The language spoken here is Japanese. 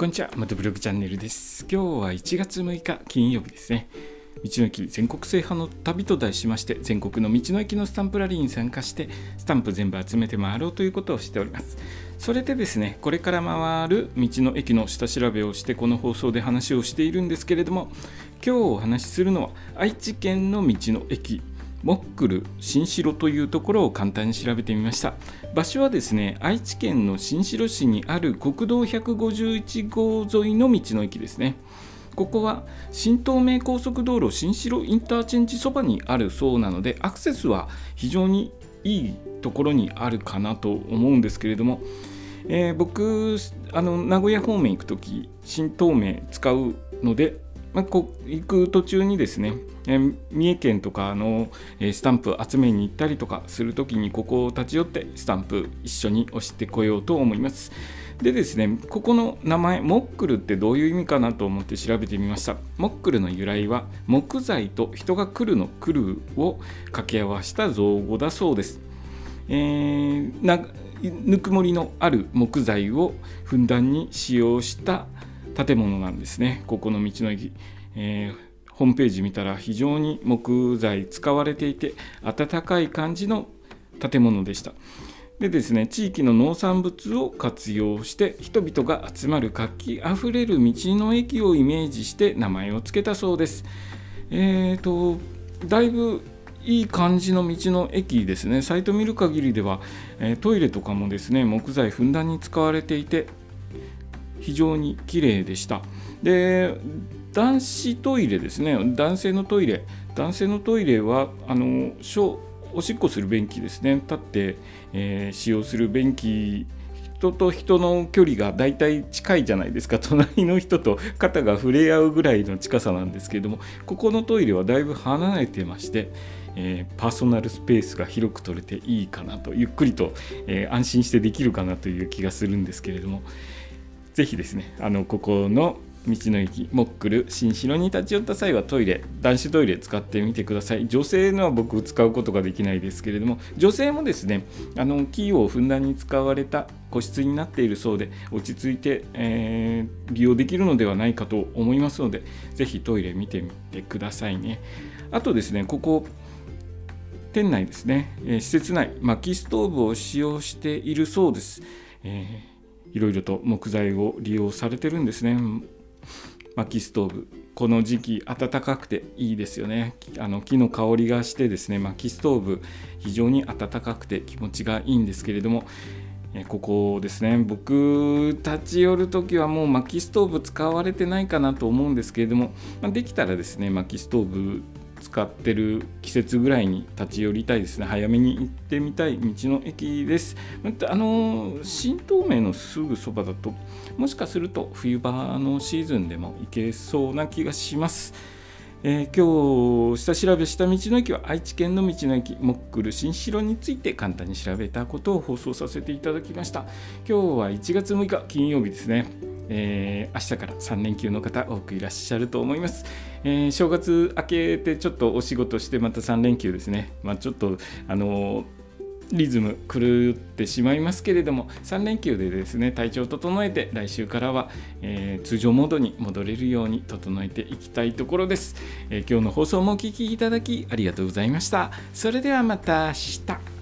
こんにちは、またブログチャンネルです。今日は1月6日金曜日ですね。道の駅全国制覇の旅と題しまして全国の道の駅のスタンプラリーに参加してスタンプ全部集めて回ろうということをしておりますそれでですねこれから回る道の駅の下調べをしてこの放送で話をしているんですけれども今日お話しするのは愛知県の道の駅モックル新城というところを簡単に調べてみました。場所はですね愛知県の新城市にある国道151号沿いの道の駅ですね。ここは新東名高速道路新城インターチェンジそばにあるそうなのでアクセスは非常にいいところにあるかなと思うんですけれども、えー、僕あの名古屋方面行く時新東名使うのでまあ、こ行く途中にですね、えー、三重県とかの、え、スタンプ集めに行ったりとかするときにここを立ち寄ってスタンプ一緒に押してこようと思います。でですね、ここの名前、モックルってどういう意味かなと思って調べてみました。モックルの由来は木材と人が来るの来るを掛け合わせた造語だそうです。えー、なぬくもりのある木材をふんだんに使用した建物なんですね。ここの道の駅、えー、ホームページ見たら非常に木材使われていて暖かい感じの建物でした。でですね地域の農産物を活用して人々が集まる活気あふれる道の駅をイメージして名前を付けたそうです。えーとだいぶいい感じの道の駅ですね。サイト見る限りでは、えトイレとかもですね木材ふんだんに使われていて非常に綺麗でした。で男子トイレですね。男性のトイレ。男性のトイレはあのおしっこする便器ですね。立って、えー、使用する便器人と人の距離がだいたい近いじゃないですか。隣の人と肩が触れ合うぐらいの近さなんですけれどもここのトイレはだいぶ離れてまして、えー、パーソナルスペースが広く取れていいかなとゆっくりと、えー、安心してできるかなという気がするんですけれども、ぜひですねあのここの道の駅モックル新城に立ち寄った際はトイレ男子トイレ使ってみてください。女性のは僕使うことができないですけれども女性もですねあのキーをふんだんに使われた個室になっているそうで落ち着いて、えー、利用できるのではないかと思いますのでぜひトイレ見てみてくださいね。あとですねここ店内ですね、えー、施設内薪ストーブを使用しているそうです、えーいろいろと木材を利用されてるんですね。薪ストーブ。この時期暖かくていいですよね。あの木の香りがしてですね薪ストーブ非常に暖かくて気持ちがいいんですけれどもここですね。僕立ち寄る時はもう薪ストーブ使われてないかなと思うんですけれども、ま、できたらですね薪ストーブ使ってる季節ぐらいに立ち寄りたいですね。早めに行ってみたい道の駅です。あの新東名のすぐそばだともしかすると冬場のシーズンでも行けそうな気がします。えー、今日下調べした道の駅は愛知県の道の駅モックル新城について簡単に調べたことを放送させていただきました。今日は1月6日金曜日ですね、えー、明日から3連休の方多くいらっしゃると思います、えー、正月明けてちょっとお仕事してまた3連休ですね。まあ、ちょっとあのーリズム狂ってしまいますけれども3連休でですね体調を整えて来週からは、えー、通常モードに戻れるように整えていきたいところです、えー、今日の放送もお聴きいただきありがとうございました。それではまた明日。